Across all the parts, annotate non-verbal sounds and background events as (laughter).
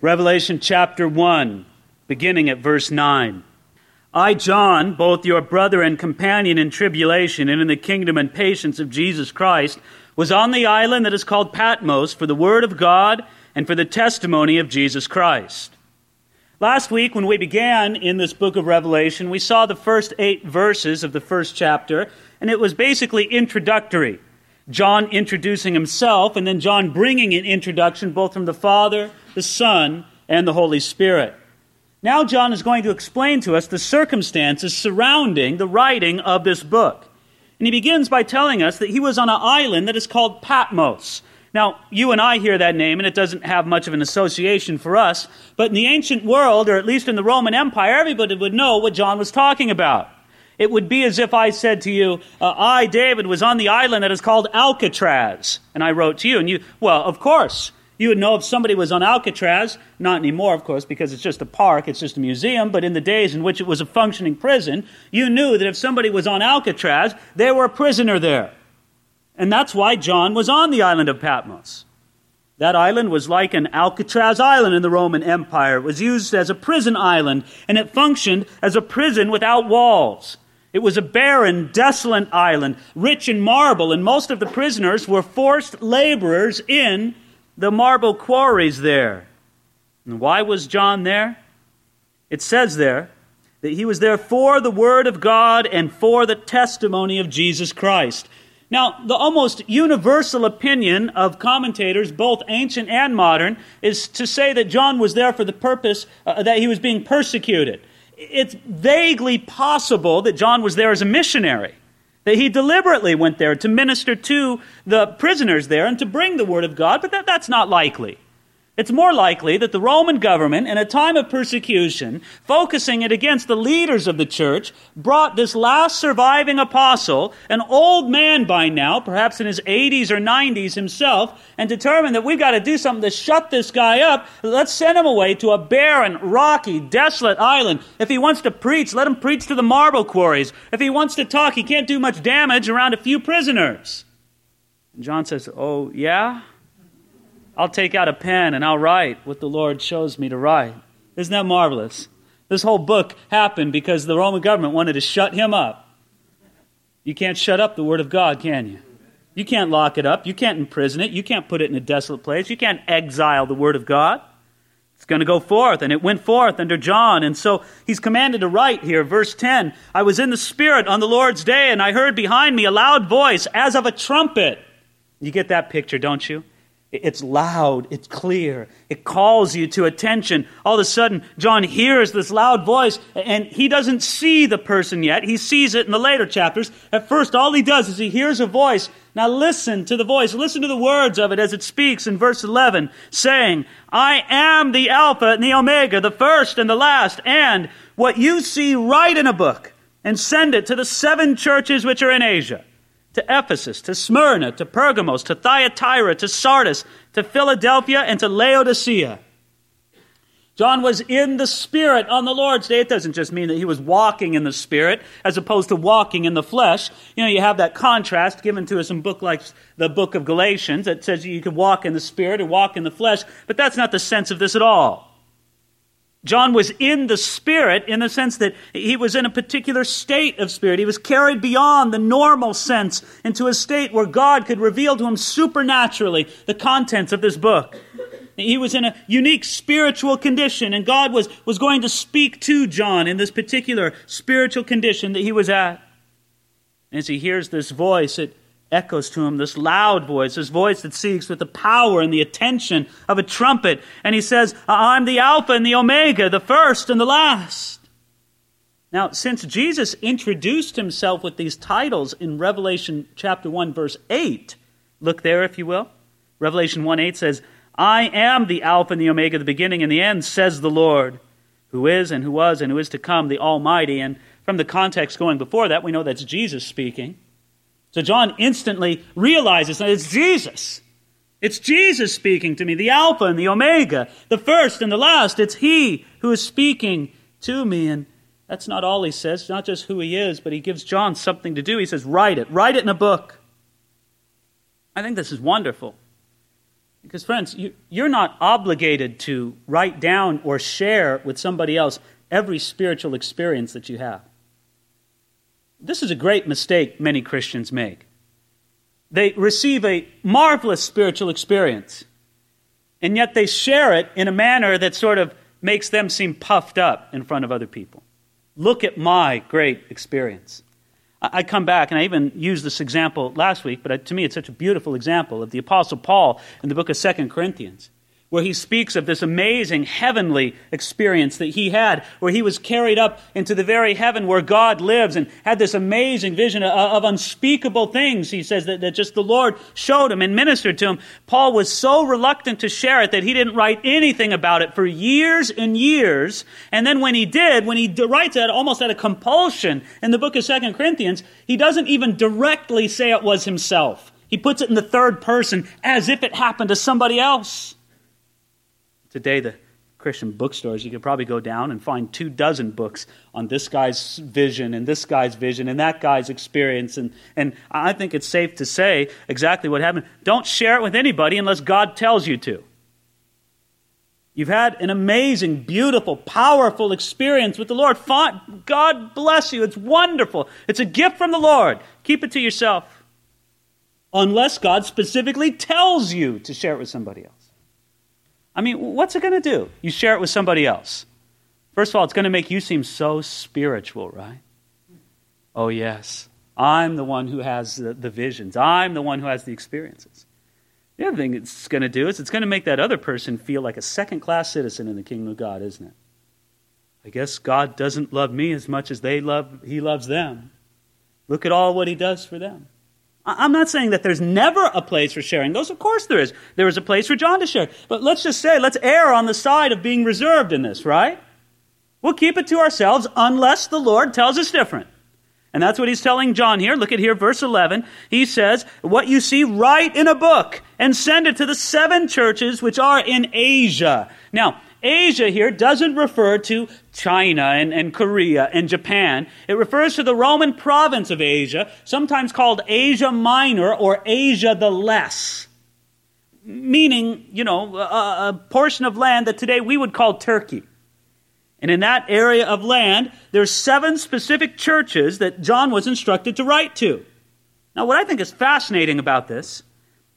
Revelation chapter 1, beginning at verse 9. I, John, both your brother and companion in tribulation and in the kingdom and patience of Jesus Christ, was on the island that is called Patmos for the word of God and for the testimony of Jesus Christ. Last week, when we began in this book of Revelation, we saw the first eight verses of the first chapter, and it was basically introductory. John introducing himself, and then John bringing an introduction both from the Father, the Son, and the Holy Spirit. Now, John is going to explain to us the circumstances surrounding the writing of this book. And he begins by telling us that he was on an island that is called Patmos. Now, you and I hear that name, and it doesn't have much of an association for us, but in the ancient world, or at least in the Roman Empire, everybody would know what John was talking about. It would be as if I said to you, uh, I, David, was on the island that is called Alcatraz. And I wrote to you, and you, well, of course. You would know if somebody was on Alcatraz, not anymore, of course, because it's just a park, it's just a museum, but in the days in which it was a functioning prison, you knew that if somebody was on Alcatraz, they were a prisoner there. And that's why John was on the island of Patmos. That island was like an Alcatraz island in the Roman Empire. It was used as a prison island, and it functioned as a prison without walls. It was a barren, desolate island, rich in marble, and most of the prisoners were forced laborers in the marble quarries there. And why was John there? It says there that he was there for the Word of God and for the testimony of Jesus Christ. Now, the almost universal opinion of commentators, both ancient and modern, is to say that John was there for the purpose uh, that he was being persecuted it's vaguely possible that John was there as a missionary, that he deliberately went there to minister to the prisoners there and to bring the word of God, but that, that's not likely. It's more likely that the Roman government, in a time of persecution, focusing it against the leaders of the church, brought this last surviving apostle, an old man by now, perhaps in his 80s or 90s himself, and determined that we've got to do something to shut this guy up. Let's send him away to a barren, rocky, desolate island. If he wants to preach, let him preach to the marble quarries. If he wants to talk, he can't do much damage around a few prisoners. And John says, Oh, yeah? I'll take out a pen and I'll write what the Lord shows me to write. Isn't that marvelous? This whole book happened because the Roman government wanted to shut him up. You can't shut up the Word of God, can you? You can't lock it up. You can't imprison it. You can't put it in a desolate place. You can't exile the Word of God. It's going to go forth, and it went forth under John. And so he's commanded to write here, verse 10 I was in the Spirit on the Lord's day, and I heard behind me a loud voice as of a trumpet. You get that picture, don't you? It's loud, it's clear, it calls you to attention. All of a sudden, John hears this loud voice, and he doesn't see the person yet. He sees it in the later chapters. At first, all he does is he hears a voice. Now, listen to the voice, listen to the words of it as it speaks in verse 11, saying, I am the Alpha and the Omega, the first and the last, and what you see, write in a book and send it to the seven churches which are in Asia to Ephesus, to Smyrna, to Pergamos, to Thyatira, to Sardis, to Philadelphia, and to Laodicea. John was in the Spirit on the Lord's day. It doesn't just mean that he was walking in the Spirit as opposed to walking in the flesh. You know, you have that contrast given to us in book like the book of Galatians that says you can walk in the Spirit or walk in the flesh, but that's not the sense of this at all. John was in the Spirit in the sense that he was in a particular state of spirit. He was carried beyond the normal sense into a state where God could reveal to him supernaturally the contents of this book. He was in a unique spiritual condition, and God was, was going to speak to John in this particular spiritual condition that he was at. And as he hears this voice, it echoes to him this loud voice, this voice that seeks with the power and the attention of a trumpet. And he says, uh, I'm the Alpha and the Omega, the first and the last. Now, since Jesus introduced himself with these titles in Revelation chapter 1, verse 8, look there if you will. Revelation 1 8 says, I am the Alpha and the Omega, the beginning and the end, says the Lord, who is and who was and who is to come, the Almighty. And from the context going before that, we know that's Jesus speaking. So John instantly realizes that it's Jesus. It's Jesus speaking to me, the Alpha and the Omega, the first and the last. It's He who is speaking to me. And that's not all he says, not just who he is, but he gives John something to do. He says, Write it, write it in a book. I think this is wonderful. Because, friends, you, you're not obligated to write down or share with somebody else every spiritual experience that you have. This is a great mistake many Christians make. They receive a marvelous spiritual experience, and yet they share it in a manner that sort of makes them seem puffed up in front of other people. Look at my great experience. I come back, and I even used this example last week, but to me it's such a beautiful example of the Apostle Paul in the book of Second Corinthians where he speaks of this amazing heavenly experience that he had, where he was carried up into the very heaven where God lives and had this amazing vision of, of, unspeakable things, he says, that, that just the Lord showed him and ministered to him. Paul was so reluctant to share it that he didn't write anything about it for years and years. And then when he did, when he writes it almost out of compulsion in the book of Second Corinthians, he doesn't even directly say it was himself. He puts it in the third person as if it happened to somebody else. Today, the Christian bookstores, you could probably go down and find two dozen books on this guy's vision and this guy's vision and that guy's experience. And, and I think it's safe to say exactly what happened. Don't share it with anybody unless God tells you to. You've had an amazing, beautiful, powerful experience with the Lord. God bless you. It's wonderful. It's a gift from the Lord. Keep it to yourself. Unless God specifically tells you to share it with somebody else. I mean, what's it going to do? You share it with somebody else. First of all, it's going to make you seem so spiritual, right? Oh, yes. I'm the one who has the, the visions, I'm the one who has the experiences. The other thing it's going to do is it's going to make that other person feel like a second class citizen in the kingdom of God, isn't it? I guess God doesn't love me as much as they love he loves them. Look at all what he does for them. I'm not saying that there's never a place for sharing those. Of course there is. There is a place for John to share. But let's just say, let's err on the side of being reserved in this, right? We'll keep it to ourselves unless the Lord tells us different. And that's what he's telling John here. Look at here, verse 11. He says, What you see, write in a book and send it to the seven churches which are in Asia. Now, Asia here doesn't refer to China and, and Korea and Japan. It refers to the Roman province of Asia, sometimes called Asia Minor or Asia the Less. Meaning, you know, a, a portion of land that today we would call Turkey. And in that area of land, there's seven specific churches that John was instructed to write to. Now, what I think is fascinating about this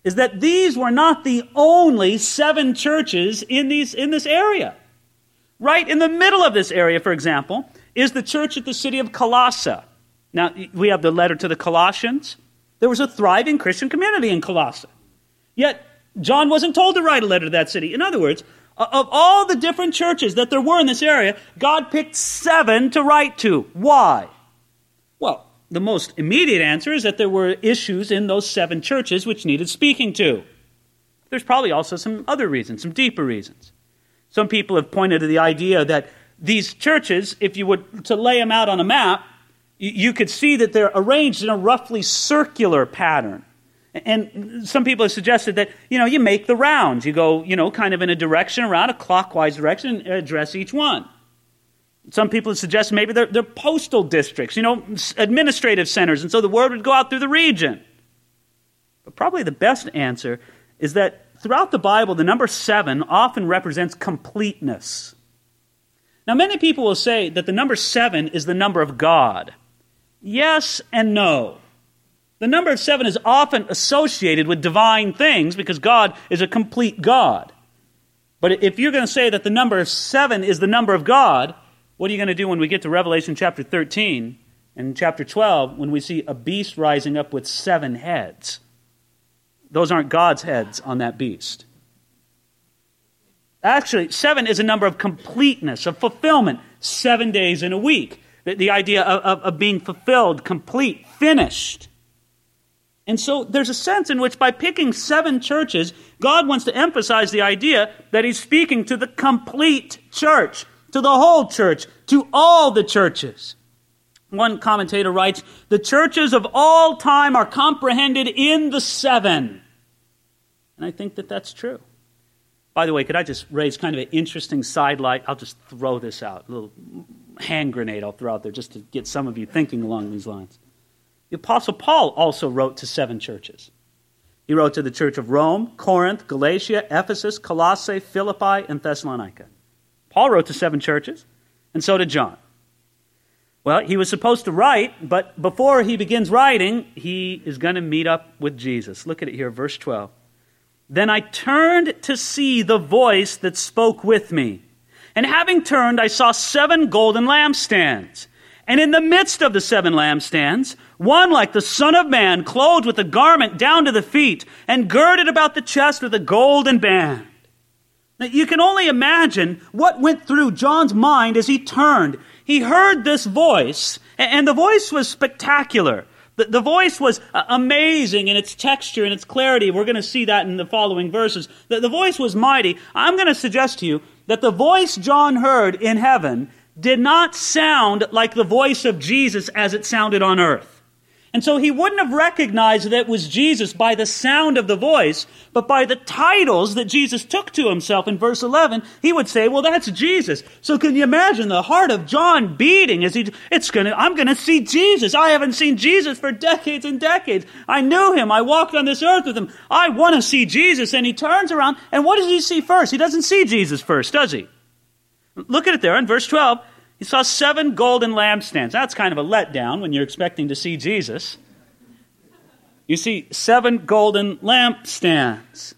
is that these were not the only seven churches in, these, in this area. Right in the middle of this area, for example, is the church at the city of Colossae. Now, we have the letter to the Colossians. There was a thriving Christian community in Colossae. Yet, John wasn't told to write a letter to that city. In other words, of all the different churches that there were in this area, God picked seven to write to. Why? Well, the most immediate answer is that there were issues in those seven churches which needed speaking to. There's probably also some other reasons, some deeper reasons. Some people have pointed to the idea that these churches, if you were to lay them out on a map, you could see that they're arranged in a roughly circular pattern. And some people have suggested that, you know, you make the rounds. You go, you know, kind of in a direction around a clockwise direction and address each one. Some people suggest maybe they're, they're postal districts, you know, administrative centers, and so the word would go out through the region. But probably the best answer is that throughout the Bible, the number seven often represents completeness. Now, many people will say that the number seven is the number of God. Yes and no. The number of seven is often associated with divine things because God is a complete God. But if you're going to say that the number seven is the number of God, what are you going to do when we get to Revelation chapter 13 and chapter 12 when we see a beast rising up with seven heads? Those aren't God's heads on that beast. Actually, seven is a number of completeness, of fulfillment. Seven days in a week. The, the idea of, of, of being fulfilled, complete, finished. And so there's a sense in which by picking seven churches, God wants to emphasize the idea that He's speaking to the complete church to the whole church, to all the churches. One commentator writes, The churches of all time are comprehended in the seven. And I think that that's true. By the way, could I just raise kind of an interesting sidelight? I'll just throw this out, a little hand grenade I'll throw out there just to get some of you thinking along these lines. The Apostle Paul also wrote to seven churches. He wrote to the church of Rome, Corinth, Galatia, Ephesus, Colossae, Philippi, and Thessalonica. Paul wrote to seven churches, and so did John. Well, he was supposed to write, but before he begins writing, he is going to meet up with Jesus. Look at it here, verse 12. Then I turned to see the voice that spoke with me. And having turned, I saw seven golden lampstands. And in the midst of the seven lampstands, one like the Son of Man, clothed with a garment down to the feet, and girded about the chest with a golden band. Now, you can only imagine what went through John's mind as he turned. He heard this voice, and the voice was spectacular. The, the voice was uh, amazing in its texture and its clarity. We're going to see that in the following verses. The, the voice was mighty. I'm going to suggest to you that the voice John heard in heaven did not sound like the voice of Jesus as it sounded on earth. And so he wouldn't have recognized that it was Jesus by the sound of the voice, but by the titles that Jesus took to himself in verse 11, he would say, well, that's Jesus. So can you imagine the heart of John beating as he, it's gonna, I'm gonna see Jesus. I haven't seen Jesus for decades and decades. I knew him. I walked on this earth with him. I want to see Jesus. And he turns around, and what does he see first? He doesn't see Jesus first, does he? Look at it there in verse 12. He saw seven golden lampstands. That's kind of a letdown when you're expecting to see Jesus. You see seven golden lampstands.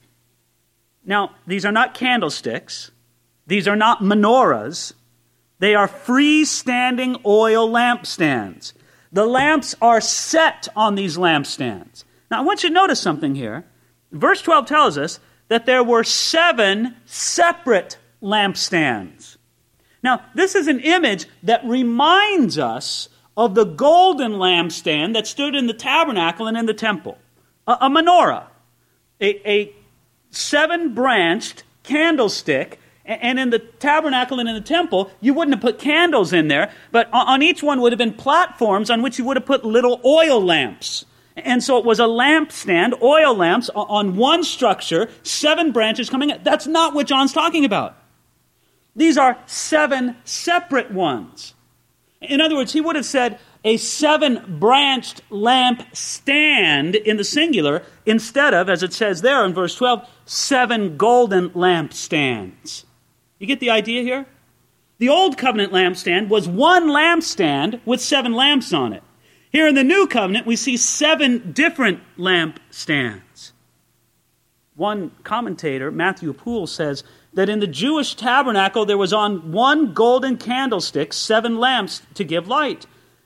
Now, these are not candlesticks, these are not menorahs. They are freestanding oil lampstands. The lamps are set on these lampstands. Now, I want you to notice something here. Verse 12 tells us that there were seven separate lampstands. Now, this is an image that reminds us of the golden lampstand that stood in the tabernacle and in the temple a, a menorah, a, a seven branched candlestick. And in the tabernacle and in the temple, you wouldn't have put candles in there, but on each one would have been platforms on which you would have put little oil lamps. And so it was a lampstand, oil lamps on one structure, seven branches coming. That's not what John's talking about. These are seven separate ones. In other words, he would have said a seven branched lamp stand in the singular instead of, as it says there in verse 12, seven golden lampstands. You get the idea here? The old covenant lampstand was one lampstand with seven lamps on it. Here in the new covenant, we see seven different lampstands. One commentator, Matthew Poole, says that in the Jewish tabernacle there was on one golden candlestick seven lamps to give light.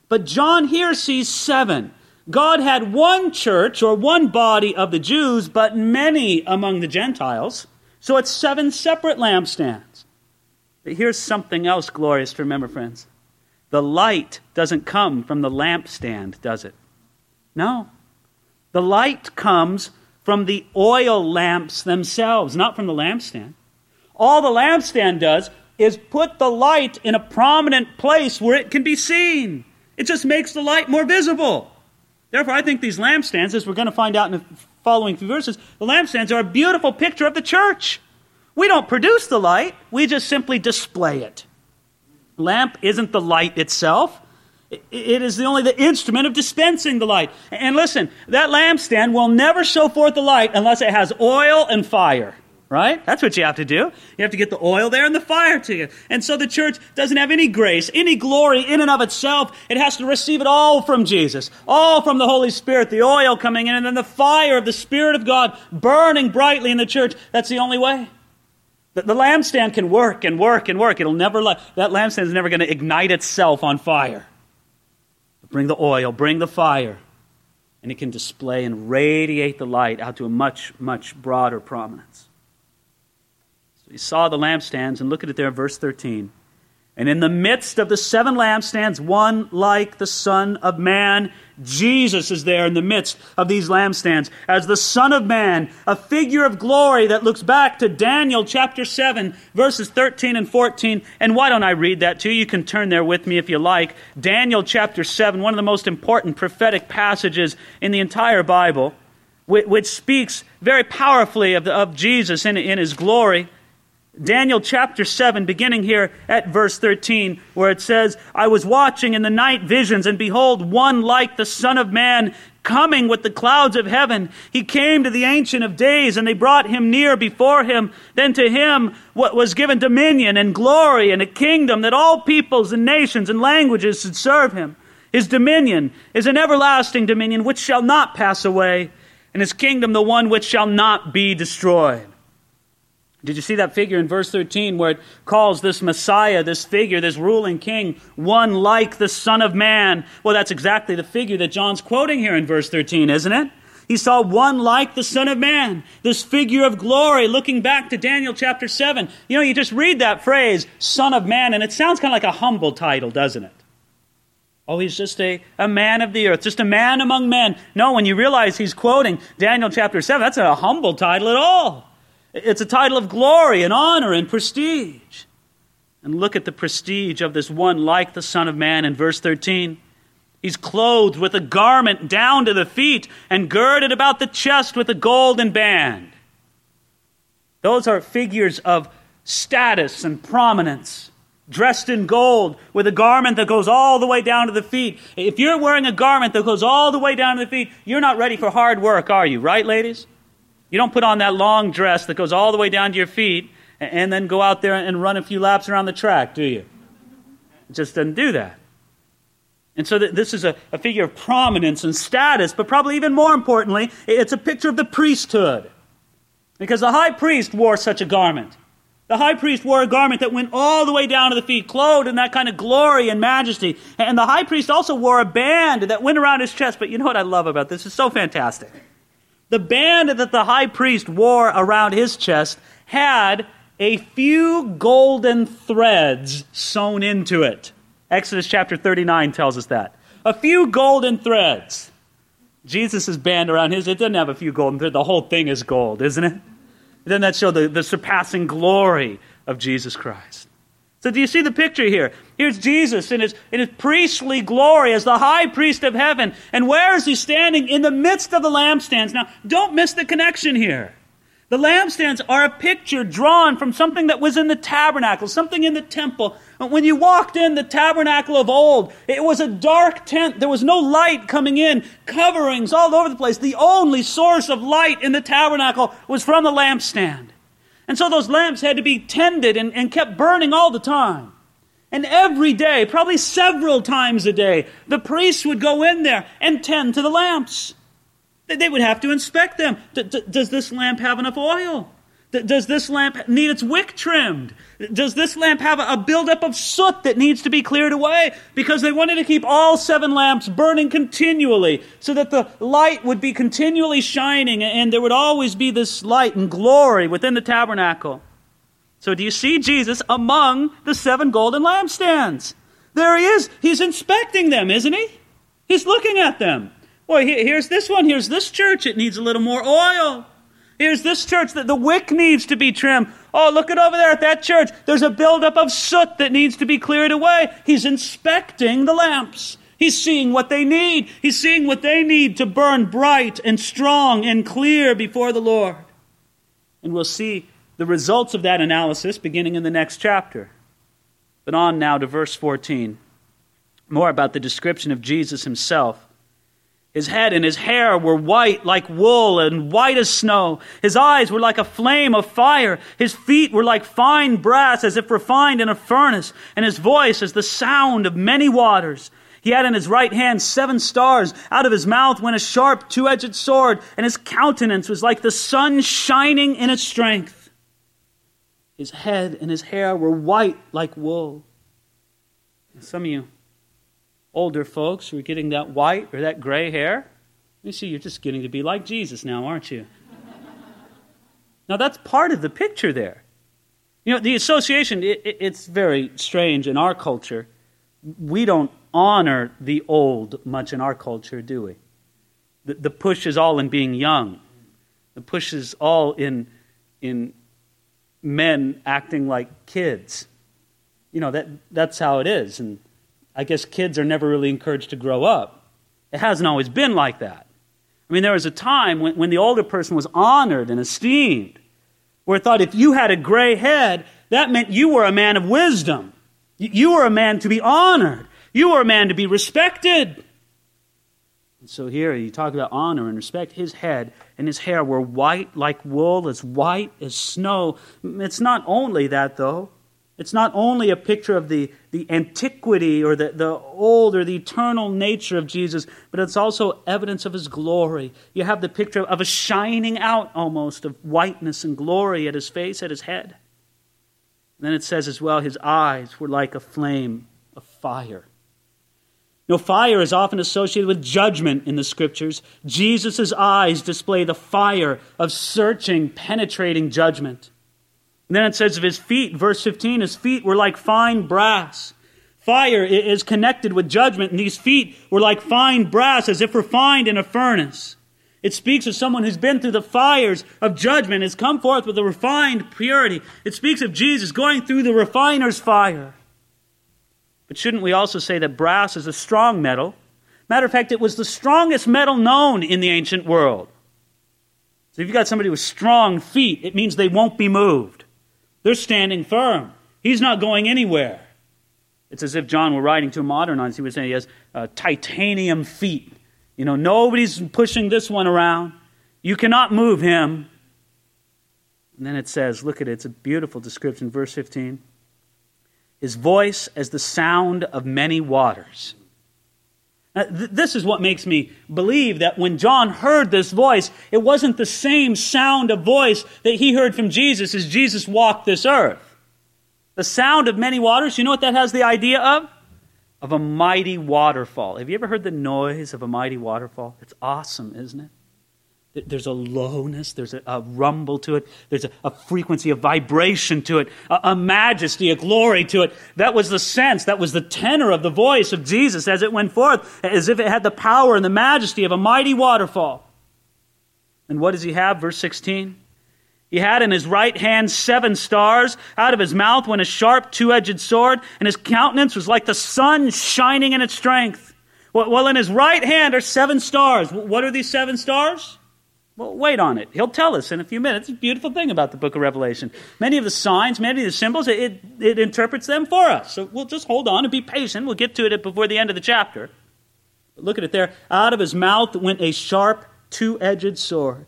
But John here sees seven. God had one church or one body of the Jews, but many among the Gentiles. So it's seven separate lampstands. But here's something else glorious to remember, friends. The light doesn't come from the lampstand, does it? No. The light comes from the oil lamps themselves, not from the lampstand. All the lampstand does is put the light in a prominent place where it can be seen. It just makes the light more visible. Therefore, I think these lampstands, as we're going to find out in the following few verses, the lampstands are a beautiful picture of the church. We don't produce the light, we just simply display it. Lamp isn't the light itself. It is the only the instrument of dispensing the light. And listen, that lampstand will never show forth the light unless it has oil and fire right? That's what you have to do. You have to get the oil there and the fire to you. And so the church doesn't have any grace, any glory in and of itself. It has to receive it all from Jesus, all from the Holy Spirit, the oil coming in, and then the fire of the Spirit of God burning brightly in the church. That's the only way. The, the lampstand can work and work and work. It'll never that lampstand is never going to ignite itself on fire. Bring the oil, bring the fire, and it can display and radiate the light out to a much, much broader prominence. So he saw the lampstands, and look at it there, verse 13. And in the midst of the seven lampstands, one like the Son of Man, Jesus is there in the midst of these lampstands as the Son of Man, a figure of glory that looks back to Daniel chapter 7, verses 13 and 14. And why don't I read that to you? You can turn there with me if you like. Daniel chapter 7, one of the most important prophetic passages in the entire Bible, which, speaks very powerfully of, the, of Jesus in, in his glory. Daniel chapter 7, beginning here at verse 13, where it says, I was watching in the night visions, and behold, one like the Son of Man coming with the clouds of heaven. He came to the Ancient of Days, and they brought him near before him. Then to him what was given dominion and glory and a kingdom that all peoples and nations and languages should serve him. His dominion is an everlasting dominion which shall not pass away, and his kingdom the one which shall not be destroyed. Did you see that figure in verse 13 where it calls this Messiah, this figure, this ruling king, one like the Son of Man? Well, that's exactly the figure that John's quoting here in verse 13, isn't it? He saw one like the Son of Man, this figure of glory, looking back to Daniel chapter 7. You know, you just read that phrase, Son of Man, and it sounds kind of like a humble title, doesn't it? Oh, he's just a, a man of the earth, just a man among men. No, when you realize he's quoting Daniel chapter 7, that's a humble title at all. It's a title of glory and honor and prestige. And look at the prestige of this one like the Son of Man in verse 13. He's clothed with a garment down to the feet and girded about the chest with a golden band. Those are figures of status and prominence, dressed in gold with a garment that goes all the way down to the feet. If you're wearing a garment that goes all the way down to the feet, you're not ready for hard work, are you? Right, ladies? You don't put on that long dress that goes all the way down to your feet and then go out there and run a few laps around the track, do you? It just doesn't do that. And so this is a, a figure of prominence and status, but probably even more importantly, it's a picture of the priesthood. Because the high priest wore such a garment. The high priest wore a garment that went all the way down to the feet, clothed in that kind of glory and majesty. And the high priest also wore a band that went around his chest. But you know what I love about this? It's so fantastic. The band that the high priest wore around his chest had a few golden threads sewn into it. Exodus chapter 39 tells us that. A few golden threads. Jesus' band around his, it doesn't have a few golden threads. The whole thing is gold, isn't it? Doesn't that show the, the surpassing glory of Jesus Christ? So, do you see the picture here? Here's Jesus in his, in his priestly glory as the high priest of heaven. And where is he standing? In the midst of the lampstands. Now, don't miss the connection here. The lampstands are a picture drawn from something that was in the tabernacle, something in the temple. When you walked in the tabernacle of old, it was a dark tent. There was no light coming in, coverings all over the place. The only source of light in the tabernacle was from the lampstand. And so those lamps had to be tended and, and kept burning all the time. And every day, probably several times a day, the priests would go in there and tend to the lamps. They would have to inspect them. Does this lamp have enough oil? Does this lamp need its wick trimmed? Does this lamp have a buildup of soot that needs to be cleared away? Because they wanted to keep all seven lamps burning continually so that the light would be continually shining and there would always be this light and glory within the tabernacle. So, do you see Jesus among the seven golden lampstands? There he is. He's inspecting them, isn't he? He's looking at them. Well, here's this one. Here's this church. It needs a little more oil. Here's this church that the wick needs to be trimmed. Oh, look at over there at that church. There's a buildup of soot that needs to be cleared away. He's inspecting the lamps. He's seeing what they need. He's seeing what they need to burn bright and strong and clear before the Lord. And we'll see the results of that analysis beginning in the next chapter. But on now to verse 14. More about the description of Jesus himself. His head and his hair were white like wool and white as snow. His eyes were like a flame of fire. His feet were like fine brass as if refined in a furnace. And his voice as the sound of many waters. He had in his right hand seven stars. Out of his mouth went a sharp two edged sword. And his countenance was like the sun shining in its strength. His head and his hair were white like wool. Some of you older folks who are getting that white or that gray hair, you see, you're just getting to be like Jesus now, aren't you? now, that's part of the picture there. You know, the association, it, it, it's very strange in our culture. We don't honor the old much in our culture, do we? The, the push is all in being young, the push is all in, in men acting like kids. You know, that, that's how it is. And I guess kids are never really encouraged to grow up. It hasn't always been like that. I mean, there was a time when, when the older person was honored and esteemed. where it thought if you had a gray head, that meant you were a man of wisdom. You were a man to be honored. You were a man to be respected. And so here you talk about honor and respect. His head and his hair were white like wool, as white as snow. It's not only that, though. It's not only a picture of the, the antiquity or the, the old or the eternal nature of Jesus, but it's also evidence of his glory. You have the picture of a shining out almost of whiteness and glory at his face, at his head. And then it says as well, his eyes were like a flame of fire. Now, fire is often associated with judgment in the scriptures. Jesus' eyes display the fire of searching, penetrating judgment. Then it says of his feet, verse 15, his feet were like fine brass. Fire is connected with judgment, and these feet were like fine brass, as if refined in a furnace. It speaks of someone who's been through the fires of judgment, has come forth with a refined purity. It speaks of Jesus going through the refiner's fire. But shouldn't we also say that brass is a strong metal? Matter of fact, it was the strongest metal known in the ancient world. So if you've got somebody with strong feet, it means they won't be moved. They're standing firm. He's not going anywhere. It's as if John were writing to a modern audience. He was saying he has uh, titanium feet. You know, nobody's pushing this one around. You cannot move him. And then it says, look at it, it's a beautiful description, verse 15. His voice as the sound of many waters. Uh, th- this is what makes me believe that when John heard this voice, it wasn't the same sound of voice that he heard from Jesus as Jesus walked this earth. The sound of many waters, you know what that has the idea of? Of a mighty waterfall. Have you ever heard the noise of a mighty waterfall? It's awesome, isn't it? There's a lowness, there's a, a rumble to it, there's a, a, frequency, a vibration to it, a, a majesty, a glory to it. That was the sense, that was the tenor of the voice of Jesus as it went forth, as if it had the power and the majesty of a mighty waterfall. And what does he have? Verse 16. He had in his right hand seven stars. Out of his mouth went a sharp two edged sword, and his countenance was like the sun shining in its strength. Well, in his right hand are seven stars. What are these seven stars? Well, wait on it. He'll tell us in a few minutes. It's a beautiful thing about the book of Revelation. Many of the signs, many of the symbols, it, it interprets them for us. So we'll just hold on and be patient. We'll get to it before the end of the chapter. But look at it there. Out of his mouth went a sharp, two edged sword.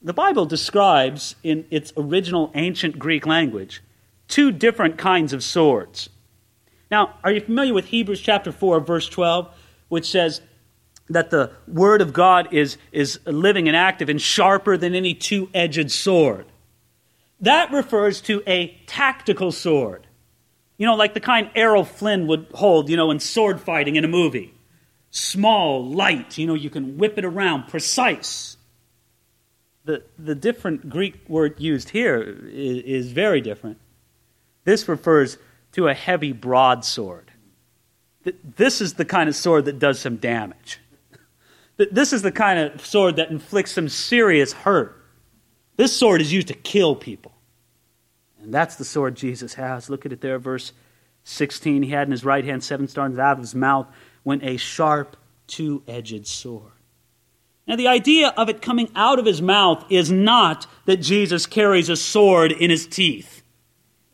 The Bible describes, in its original ancient Greek language, two different kinds of swords. Now, are you familiar with Hebrews chapter 4, verse 12, which says, that the Word of God is, is living and active and sharper than any two edged sword. That refers to a tactical sword. You know, like the kind Errol Flynn would hold, you know, in sword fighting in a movie. Small, light, you know, you can whip it around, precise. The, the different Greek word used here is, is very different. This refers to a heavy broadsword. This is the kind of sword that does some damage. This is the kind of sword that inflicts some serious hurt. This sword is used to kill people. And that's the sword Jesus has. Look at it there, verse 16. He had in his right hand seven stars, out of his mouth went a sharp, two edged sword. Now, the idea of it coming out of his mouth is not that Jesus carries a sword in his teeth.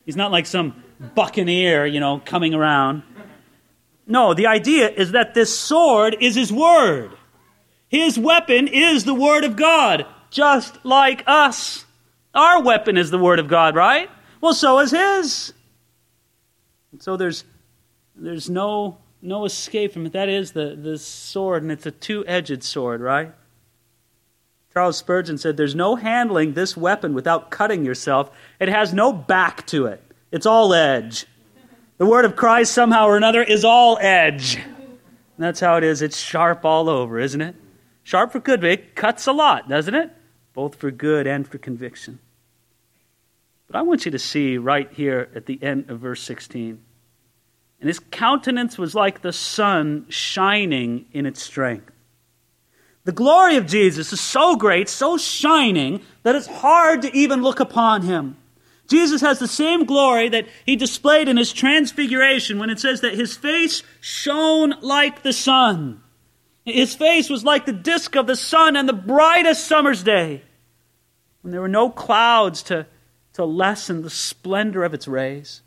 He's not like some buccaneer, you know, coming around. No, the idea is that this sword is his word. His weapon is the Word of God, just like us. Our weapon is the Word of God, right? Well, so is His. And so there's, there's no, no escape from it. That is the, the sword, and it's a two edged sword, right? Charles Spurgeon said, There's no handling this weapon without cutting yourself. It has no back to it, it's all edge. The word of Christ, somehow or another, is all edge. And that's how it is. It's sharp all over, isn't it? Sharp for good, it cuts a lot, doesn't it? Both for good and for conviction. But I want you to see right here at the end of verse 16. And his countenance was like the sun shining in its strength. The glory of Jesus is so great, so shining, that it's hard to even look upon him. Jesus has the same glory that he displayed in his transfiguration when it says that his face shone like the sun. His face was like the disk of the sun on the brightest summer's day. when there were no clouds to, to lessen the splendor of its rays.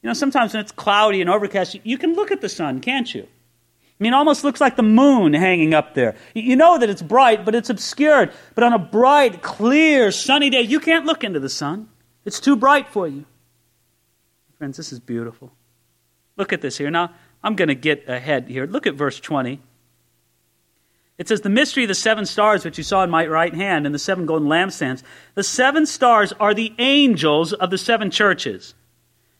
You know, sometimes when it's cloudy and overcast, you can look at the sun, can't you? I mean, it almost looks like the moon hanging up there. You know that it's bright, but it's obscured. But on a bright, clear, sunny day, you can't look into the sun. It's too bright for you. Friends, this is beautiful. Look at this here. Now, I'm going to get ahead here. Look at verse 20. It says, The mystery of the seven stars, which you saw in my right hand, and the seven golden lampstands. The seven stars are the angels of the seven churches.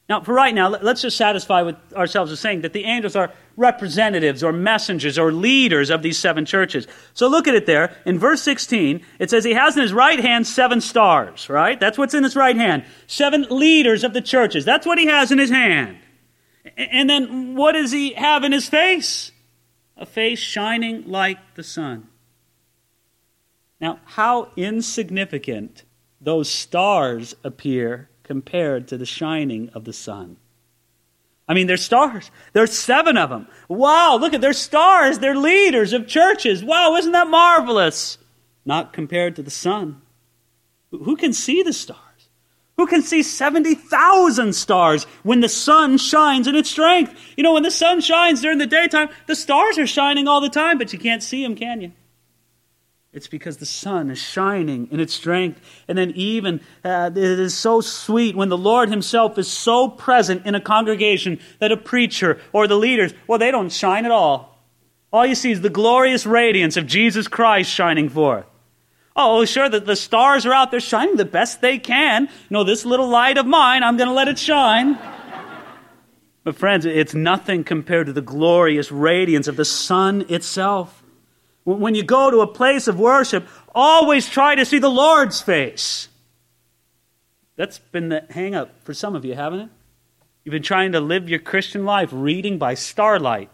Now, for right now, let's just satisfy with ourselves with saying that the angels are representatives or messengers or leaders of these seven churches. So look at it there. In verse 16, it says he has in his right hand seven stars, right? That's what's in his right hand. Seven leaders of the churches. That's what he has in his hand. And then what does he have in his face? A face shining like the sun. Now, how insignificant those stars appear compared to the shining of the sun. I mean, they're stars. There's seven of them. Wow, look at they're stars. They're leaders of churches. Wow, isn't that marvelous? Not compared to the sun. Who can see the stars? Who can see 70,000 stars when the sun shines in its strength? You know, when the sun shines during the daytime, the stars are shining all the time, but you can't see them, can you? It's because the sun is shining in its strength. And then, even uh, it is so sweet when the Lord Himself is so present in a congregation that a preacher or the leaders, well, they don't shine at all. All you see is the glorious radiance of Jesus Christ shining forth. Oh, sure, that the stars are out there shining the best they can. No, this little light of mine, I'm going to let it shine. but, friends, it's nothing compared to the glorious radiance of the sun itself. When you go to a place of worship, always try to see the Lord's face. That's been the hang up for some of you, haven't it? You've been trying to live your Christian life reading by starlight.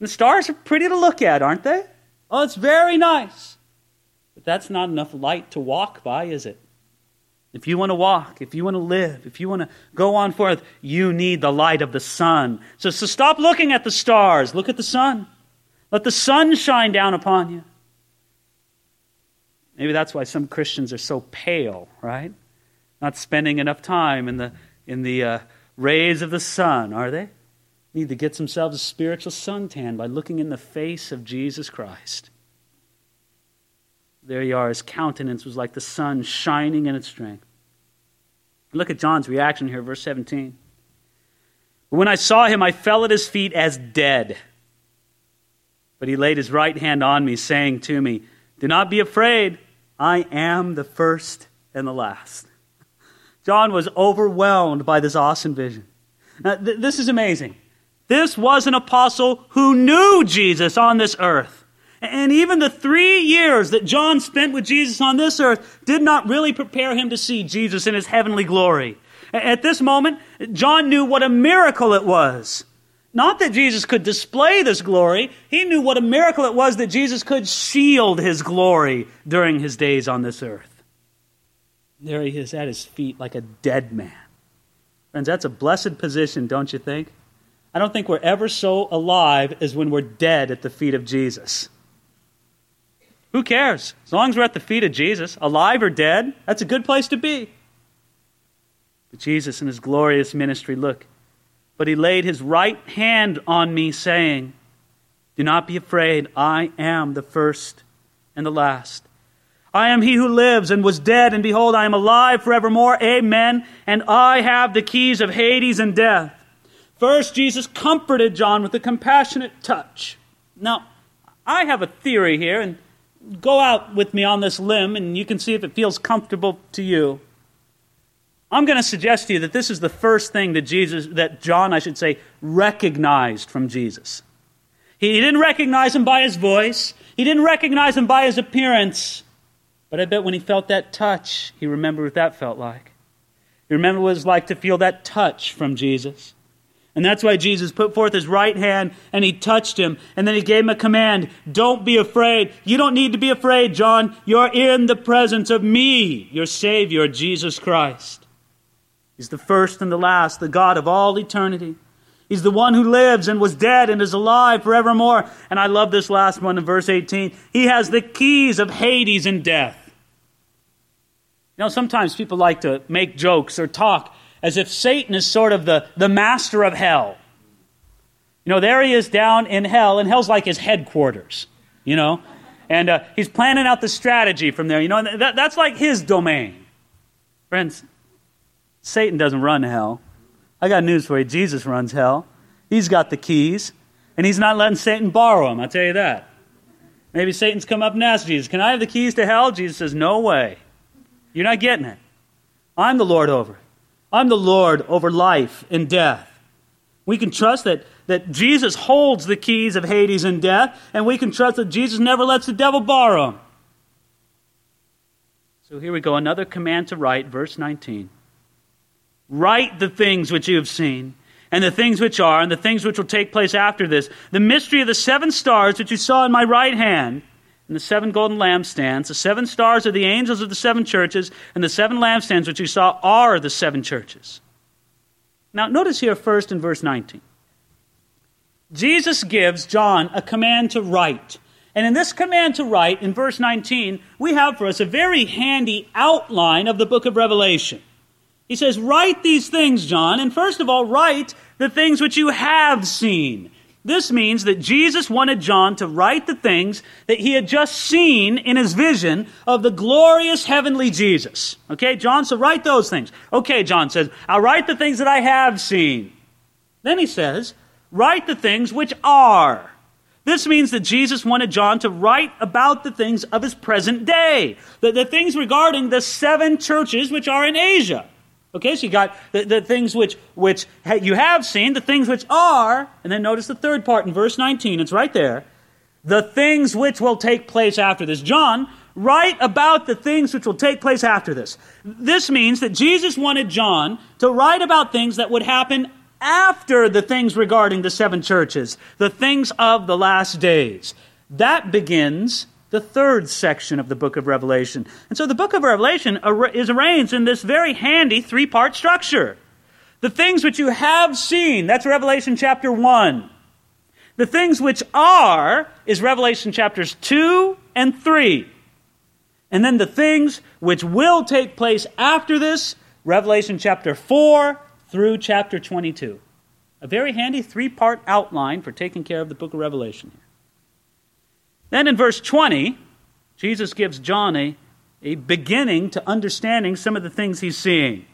The stars are pretty to look at, aren't they? Oh, it's very nice. But that's not enough light to walk by, is it? If you want to walk, if you want to live, if you want to go on forth, you need the light of the sun. So, so stop looking at the stars, look at the sun. Let the sun shine down upon you. Maybe that's why some Christians are so pale, right? Not spending enough time in the, in the uh, rays of the sun, are they? Need to get themselves a spiritual suntan by looking in the face of Jesus Christ. There you are. His countenance was like the sun shining in its strength. Look at John's reaction here, verse 17. When I saw him, I fell at his feet as dead. But he laid his right hand on me, saying to me, Do not be afraid. I am the first and the last. (laughs) John was overwhelmed by this awesome vision. Now, th- this is amazing. This was an apostle who knew Jesus on this earth. And even the three years that John spent with Jesus on this earth did not really prepare him to see Jesus in his heavenly glory. At this moment, John knew what a miracle it was not that Jesus could display this glory. He knew what a miracle it was that Jesus could shield his glory during his days on this earth. There he is at his feet like a dead man. Friends, that's a blessed position, don't you think? I don't think we're ever so alive as when we're dead at the feet of Jesus. Who cares? As long as we're at the feet of Jesus, alive or dead, that's a good place to be. But Jesus in his glorious ministry, look, but he laid his right hand on me, saying, Do not be afraid, I am the first and the last. I am he who lives and was dead, and behold, I am alive forevermore. Amen. And I have the keys of Hades and death. First, Jesus comforted John with a compassionate touch. Now, I have a theory here, and go out with me on this limb, and you can see if it feels comfortable to you. I'm going to suggest to you that this is the first thing that Jesus, that John, I should say, recognized from Jesus. He didn't recognize him by his voice. He didn't recognize him by his appearance. But I bet when he felt that touch, he remembered what that felt like. He remembered what it was like to feel that touch from Jesus. And that's why Jesus put forth his right hand and he touched him. And then he gave him a command Don't be afraid. You don't need to be afraid, John. You're in the presence of me, your Savior, Jesus Christ. He's the first and the last, the God of all eternity. He's the one who lives and was dead and is alive forevermore. And I love this last one in verse 18. He has the keys of Hades and death. You know, sometimes people like to make jokes or talk as if Satan is sort of the, the master of hell. You know, there he is down in hell, and hell's like his headquarters, you know? And uh, he's planning out the strategy from there. You know, that, that's like his domain. Friends, Satan doesn't run hell. I got news for you. Jesus runs hell. He's got the keys, and he's not letting Satan borrow them, I'll tell you that. Maybe Satan's come up and asked Jesus, Can I have the keys to hell? Jesus says, No way. You're not getting it. I'm the Lord over it. I'm the Lord over life and death. We can trust that, that Jesus holds the keys of Hades and death, and we can trust that Jesus never lets the devil borrow them. So here we go, another command to write, verse 19. Write the things which you have seen, and the things which are, and the things which will take place after this. The mystery of the seven stars which you saw in my right hand, and the seven golden lampstands. The seven stars are the angels of the seven churches, and the seven lampstands which you saw are the seven churches. Now, notice here first in verse 19. Jesus gives John a command to write. And in this command to write, in verse 19, we have for us a very handy outline of the book of Revelation. He says, Write these things, John, and first of all, write the things which you have seen. This means that Jesus wanted John to write the things that he had just seen in his vision of the glorious heavenly Jesus. Okay, John, so write those things. Okay, John says, I'll write the things that I have seen. Then he says, Write the things which are. This means that Jesus wanted John to write about the things of his present day, the, the things regarding the seven churches which are in Asia. Okay, so you got the, the things which, which you have seen, the things which are, and then notice the third part in verse 19, it's right there. The things which will take place after this. John, write about the things which will take place after this. This means that Jesus wanted John to write about things that would happen after the things regarding the seven churches, the things of the last days. That begins the third section of the book of Revelation. And so the book of Revelation is arranged in this very handy three part structure. The things which you have seen, that's Revelation chapter 1. The things which are is Revelation chapters 2 and 3. And then the things which will take place after this, Revelation chapter 4 through chapter 22. A very handy three part outline for taking care of the book of Revelation. Then in verse 20, Jesus gives John a, a beginning to understanding some of the things he's seeing.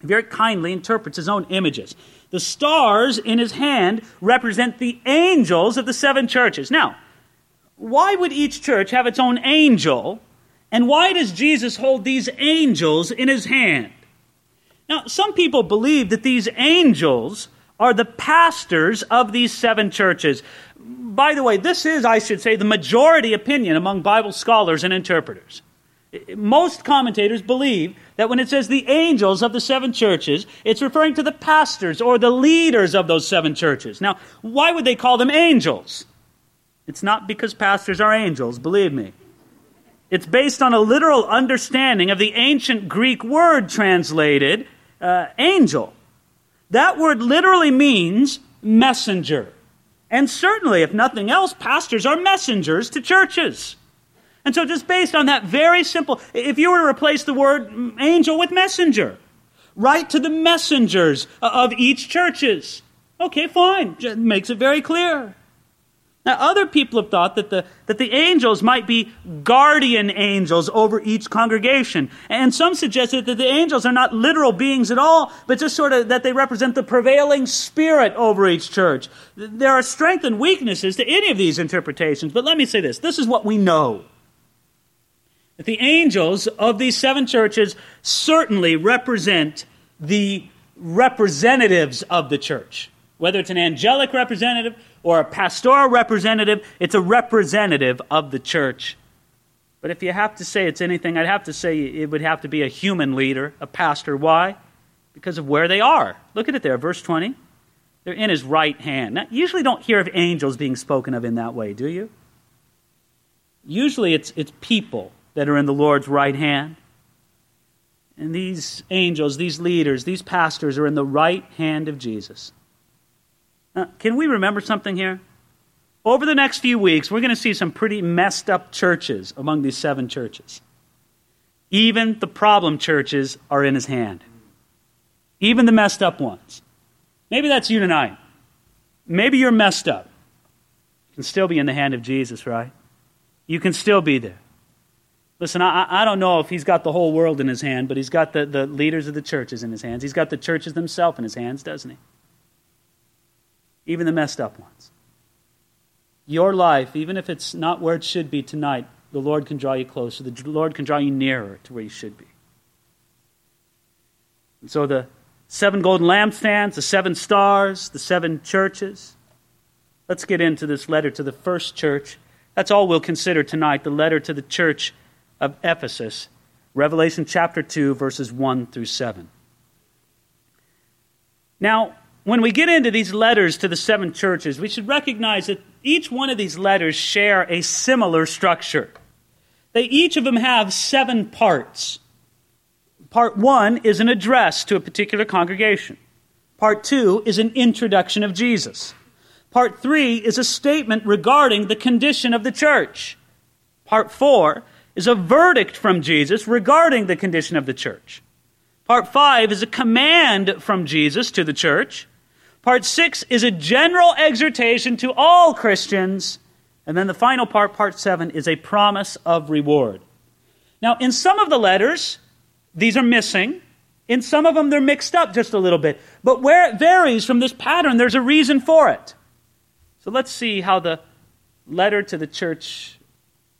He very kindly interprets his own images. The stars in his hand represent the angels of the seven churches. Now, why would each church have its own angel? And why does Jesus hold these angels in his hand? Now, some people believe that these angels are the pastors of these seven churches by the way, this is, I should say, the majority opinion among Bible scholars and interpreters. Most commentators believe that when it says the angels of the seven churches, it's referring to the pastors or the leaders of those seven churches. Now, why would they call them angels? It's not because pastors are angels, believe me. It's based on a literal understanding of the ancient Greek word translated uh, angel. That word literally means messenger. And certainly, if nothing else, pastors are messengers to churches. And so, just based on that very simple, if you were to replace the word angel with messenger, write to the messengers uh, of each churches. Okay, fine. makes it very clear. Now, other people have thought that the, that the angels might be guardian angels over each congregation. And some suggested that the angels are not literal beings at all, but just sort of that they represent the prevailing spirit over each church. There are strengths and weaknesses to any of these interpretations, but let me say this this is what we know. That the angels of these seven churches certainly represent the representatives of the church. Whether it's an angelic representative or a pastoral representative, it's a representative of the church. But if you have to say it's anything, I'd have to say it would have to be a human leader, a pastor. Why? Because of where they are. Look at it there, verse 20. They're in his right hand. Now, you usually don't hear of angels being spoken of in that way, do you? Usually it's, it's people that are in the Lord's right hand. And these angels, these leaders, these pastors are in the right hand of Jesus. Now, can we remember something here? Over the next few weeks, we're going to see some pretty messed up churches among these seven churches. Even the problem churches are in his hand. Even the messed up ones. Maybe that's you tonight. Maybe you're messed up. You can still be in the hand of Jesus, right? You can still be there. Listen, I, I don't know if he's got the whole world in his hand, but he's got the, the leaders of the churches in his hands. He's got the churches themselves in his hands, doesn't he? Even the messed up ones. Your life, even if it's not where it should be tonight, the Lord can draw you closer. The Lord can draw you nearer to where you should be. And so the seven golden lampstands, the seven stars, the seven churches. Let's get into this letter to the first church. That's all we'll consider tonight the letter to the church of Ephesus, Revelation chapter 2, verses 1 through 7. Now, when we get into these letters to the seven churches, we should recognize that each one of these letters share a similar structure. They each of them have seven parts. Part one is an address to a particular congregation. Part two is an introduction of Jesus. Part three is a statement regarding the condition of the church. Part four is a verdict from Jesus regarding the condition of the church. Part five is a command from Jesus to the church. Part six is a general exhortation to all Christians. And then the final part, part seven, is a promise of reward. Now, in some of the letters, these are missing. In some of them, they're mixed up just a little bit. But where it varies from this pattern, there's a reason for it. So let's see how the letter to the church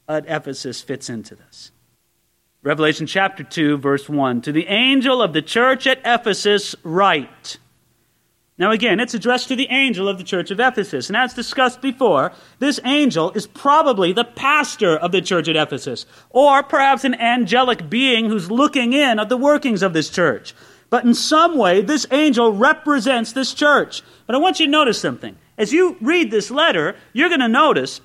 at Ephesus fits into this. Revelation chapter 2, verse 1. To the angel of the church at Ephesus, write. Now, again, it's addressed to the angel of the church of Ephesus. And as discussed before, this angel is probably the pastor of the church at Ephesus, or perhaps an angelic being who's looking in at the workings of this church. But in some way, this angel represents this church. But I want you to notice something. As you read this letter, you're going to notice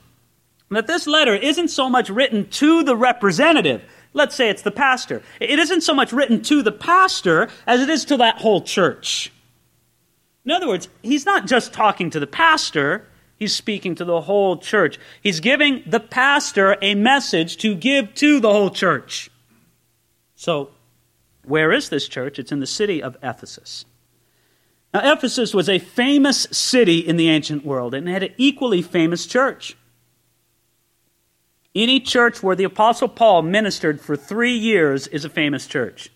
that this letter isn't so much written to the representative. Let's say it's the pastor. It isn't so much written to the pastor as it is to that whole church. In other words, he's not just talking to the pastor, he's speaking to the whole church. He's giving the pastor a message to give to the whole church. So, where is this church? It's in the city of Ephesus. Now, Ephesus was a famous city in the ancient world and it had an equally famous church. Any church where the Apostle Paul ministered for three years is a famous church.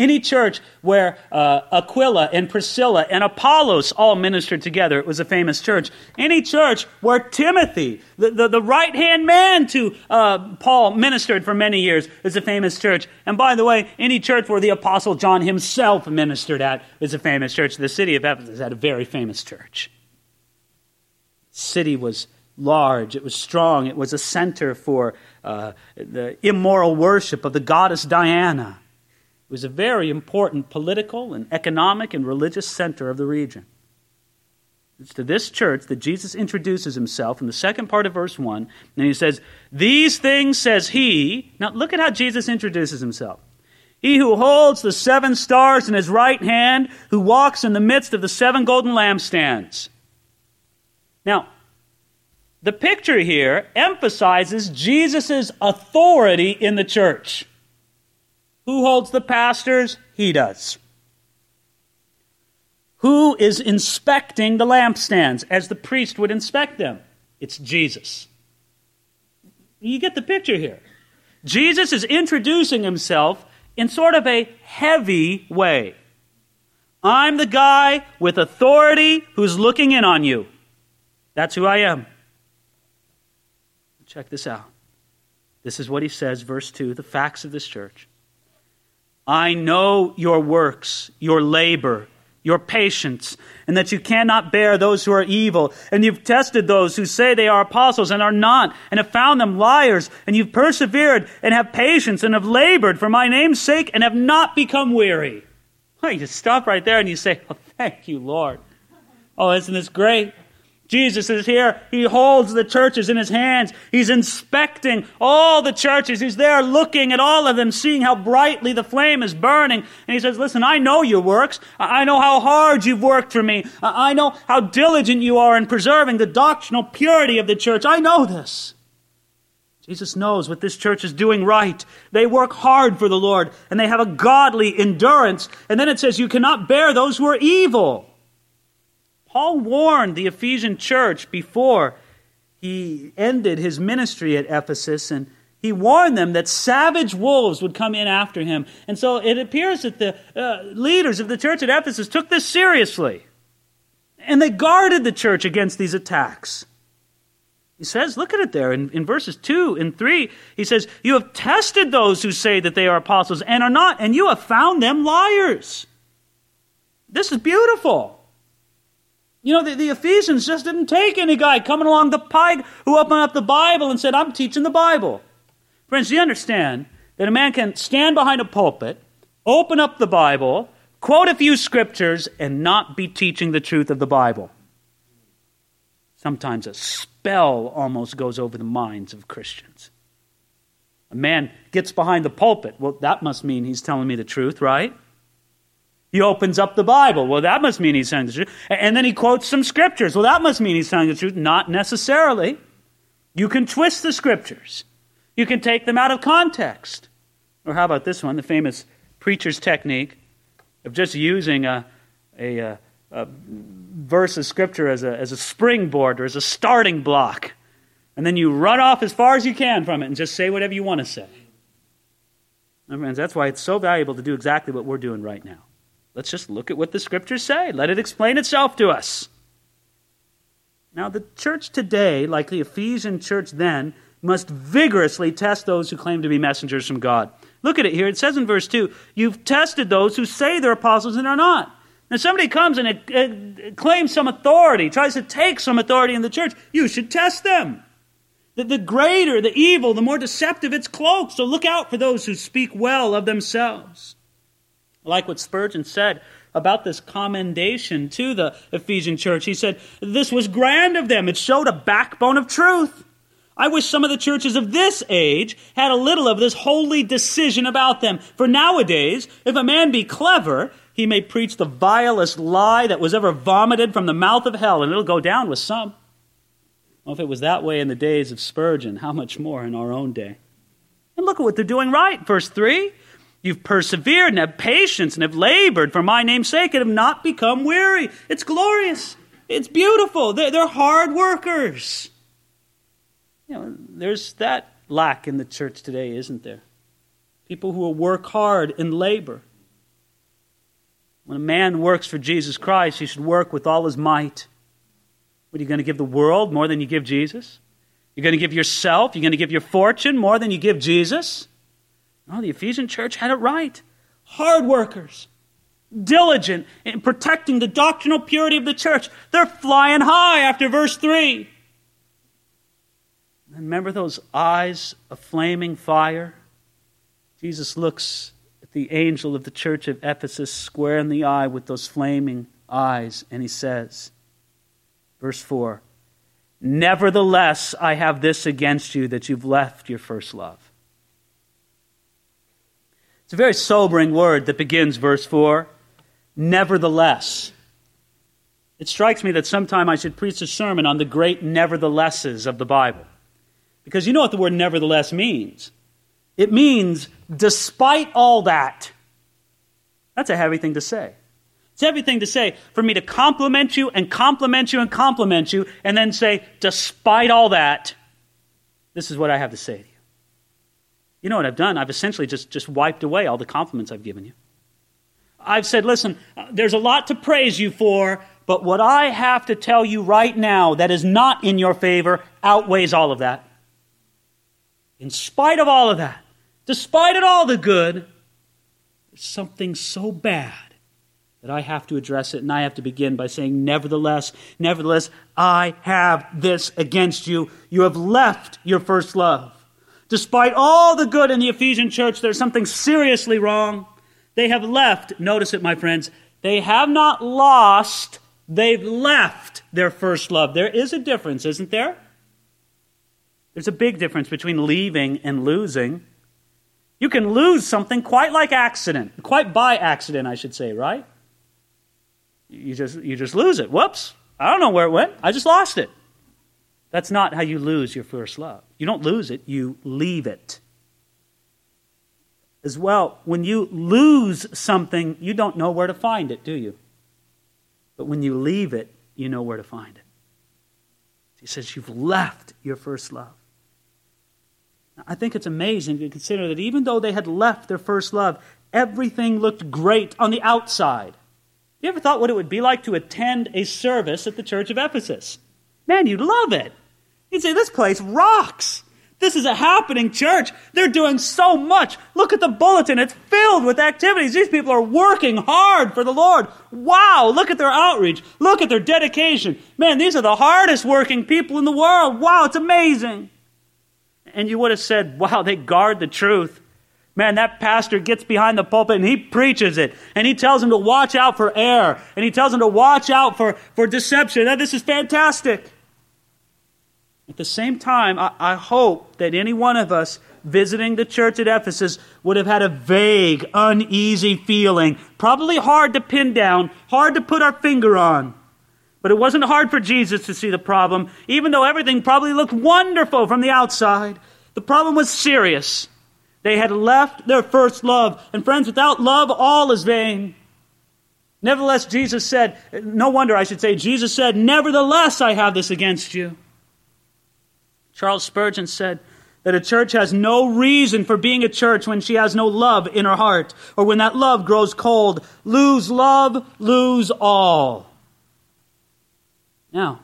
Any church where uh, Aquila and Priscilla and Apollos all ministered together, it was a famous church. Any church where Timothy, the, the, the right hand man to uh, Paul, ministered for many years, is a famous church. And by the way, any church where the Apostle John himself ministered at is a famous church. The city of Ephesus had a very famous church. City was large, it was strong, it was a center for uh, the immoral worship of the goddess Diana. It was a very important political and economic and religious center of the region. It's to this church that Jesus introduces himself in the second part of verse 1. And he says, These things says he. Now look at how Jesus introduces himself. He who holds the seven stars in his right hand, who walks in the midst of the seven golden lampstands. Now, the picture here emphasizes Jesus' authority in the church. Who holds the pastors? He does. Who is inspecting the lampstands as the priest would inspect them? It's Jesus. You get the picture here. Jesus is introducing himself in sort of a heavy way. I'm the guy with authority who's looking in on you. That's who I am. Check this out. This is what he says, verse 2, the facts of this church. I know your works, your labor, your patience, and that you cannot bear those who are evil. And you've tested those who say they are apostles and are not, and have found them liars. And you've persevered and have patience and have labored for my name's sake and have not become weary. Well, you stop right there and you say, Oh, thank you, Lord. Oh, isn't this great? Jesus is here. He holds the churches in his hands. He's inspecting all the churches. He's there looking at all of them, seeing how brightly the flame is burning. And he says, Listen, I know your works. I know how hard you've worked for me. I know how diligent you are in preserving the doctrinal purity of the church. I know this. Jesus knows what this church is doing right. They work hard for the Lord and they have a godly endurance. And then it says, You cannot bear those who are evil. Paul warned the Ephesian church before he ended his ministry at Ephesus and he warned them that savage wolves would come in after him. And so it appears that the uh, leaders of the church at Ephesus took this seriously. And they guarded the church against these attacks. He says, look at it there in, in verses 2 and 3. He says, You have tested those who say that they are apostles and are not, and you have found them liars. This is beautiful. You know, the, the, Ephesians just didn't take any guy coming along the pike who opened up the Bible and said, I'm teaching the Bible. Friends, do you understand that a man can stand behind a pulpit, open up the Bible, quote a few scriptures, and not be teaching the truth of the Bible? Sometimes a spell almost goes over the minds of Christians. A man gets behind the pulpit. Well, that must mean he's telling me the truth, right? He opens up the Bible. Well, that must mean he's telling the truth. And then he quotes some scriptures. Well, that must mean he's telling the truth. Not necessarily. You can twist the scriptures. You can take them out of context. Or how about this one, the famous preacher's technique of just using a, a, a, a verse of Scripture as a, as a springboard or as a starting block. And then you run off as far as you can from it and just say whatever you want to say. My friends, that's why it's so valuable to do exactly what we're doing right now. Let's just look at what the Scriptures say, let it explain itself to us. Now, the church today, like the Ephesian church then, must vigorously test those who claim to be messengers from God. Look at it here. It says in verse 2 You've tested those who say they're apostles and are not. Now, somebody comes and it, it claims some authority, tries to take some authority in the church, you should test them. The, the greater the evil, the more deceptive its cloak. So look out for those who speak well of themselves. Like what Spurgeon said about this commendation to the Ephesian church. He said, This was grand of them. It showed a backbone of truth. I wish some of the churches of this age had a little of this holy decision about them. For nowadays, if a man be clever, he may preach the vilest lie that was ever vomited from the mouth of hell, and it'll go down with some. Well, if it was that way in the days of Spurgeon, how much more in our own day? And look at what they're doing right. Verse 3 You've persevered and have patience and have labored for my name's sake and have not become weary. It's glorious. It's beautiful. They're, they're hard workers. You know, there's that lack in the church today, isn't there? People who will work hard and labor. When a man works for Jesus Christ, he should work with all his might. What are you going to give the world more than you give Jesus? You're going to give yourself? You're going to give your fortune more than you give Jesus? No, the Ephesian church had it right. Hard workers, diligent in protecting the doctrinal purity of the church. They're flying high after verse 3. Remember those eyes of flaming fire? Jesus looks at the angel of the church of Ephesus square in the eye with those flaming eyes, and he says, verse 4 Nevertheless, I have this against you that you've left your first love. It's a very sobering word that begins verse 4. Nevertheless. It strikes me that sometime I should preach a sermon on the great neverthelesses of the Bible. Because you know what the word nevertheless means. It means despite all that. That's a heavy thing to say. It's a heavy thing to say for me to compliment you and compliment you and compliment you and then say, despite all that, this is what I have to say you. Know what I've done? I've essentially just, just wiped away all the compliments I've given you. I've said, listen, uh, there's a lot to praise you for, but what I have to tell you right now that is not in your favor outweighs all of that in spite of all of that, despite it all the good, there's something so bad that I have to address it, and I have to begin by saying, Nevertheless, nevertheless, I have this against you. You have left your first love. Despite all the good in the Ephesian church, there's something seriously wrong. They have left, notice it, my friends, they have not lost, they've left their first love. There is a difference, isn't there? There's a big difference between leaving and losing. You can lose something quite like accident, quite by accident, I should say, right? You just, you just lose it. Whoops. I don't know where it went. I just lost it. That's not how you lose your first love. You don't lose it, you leave it. As well, when you lose something, you don't know where to find it, do you? But when you leave it, you know where to find it. He says, You've left your first love. Now, I think it's amazing to consider that even though they had left their first love, everything looked great on the outside. You ever thought what it would be like to attend a service at the church of Ephesus? Man, you'd love it. You'd say, This place rocks. This is a happening church. They're doing so much. Look at the bulletin. It's filled with activities. These people are working hard for the Lord. Wow. Look at their outreach. Look at their dedication. Man, these are the hardest working people in the world. Wow. It's amazing. And you would have said, wow, they guard the truth. Man, that pastor gets behind the pulpit and he preaches it. And he tells them to watch out for error. And he tells them to watch out for, for deception. And this is fantastic. At the same time, I, I hope that any one of us visiting the church at Ephesus would have had a vague, uneasy feeling, probably hard to pin down, hard to put our finger on. But it wasn't hard for Jesus to see the problem, even though everything probably looked wonderful from the outside. The problem was serious. They had left their first love. And friends, without love, all is vain. Nevertheless, Jesus said, no wonder I should say, Jesus said, Nevertheless, I have this against you. Charles Spurgeon said that a church has no reason for being a church when she has no love in her heart, or when that love grows cold. Lose love, lose all. Now,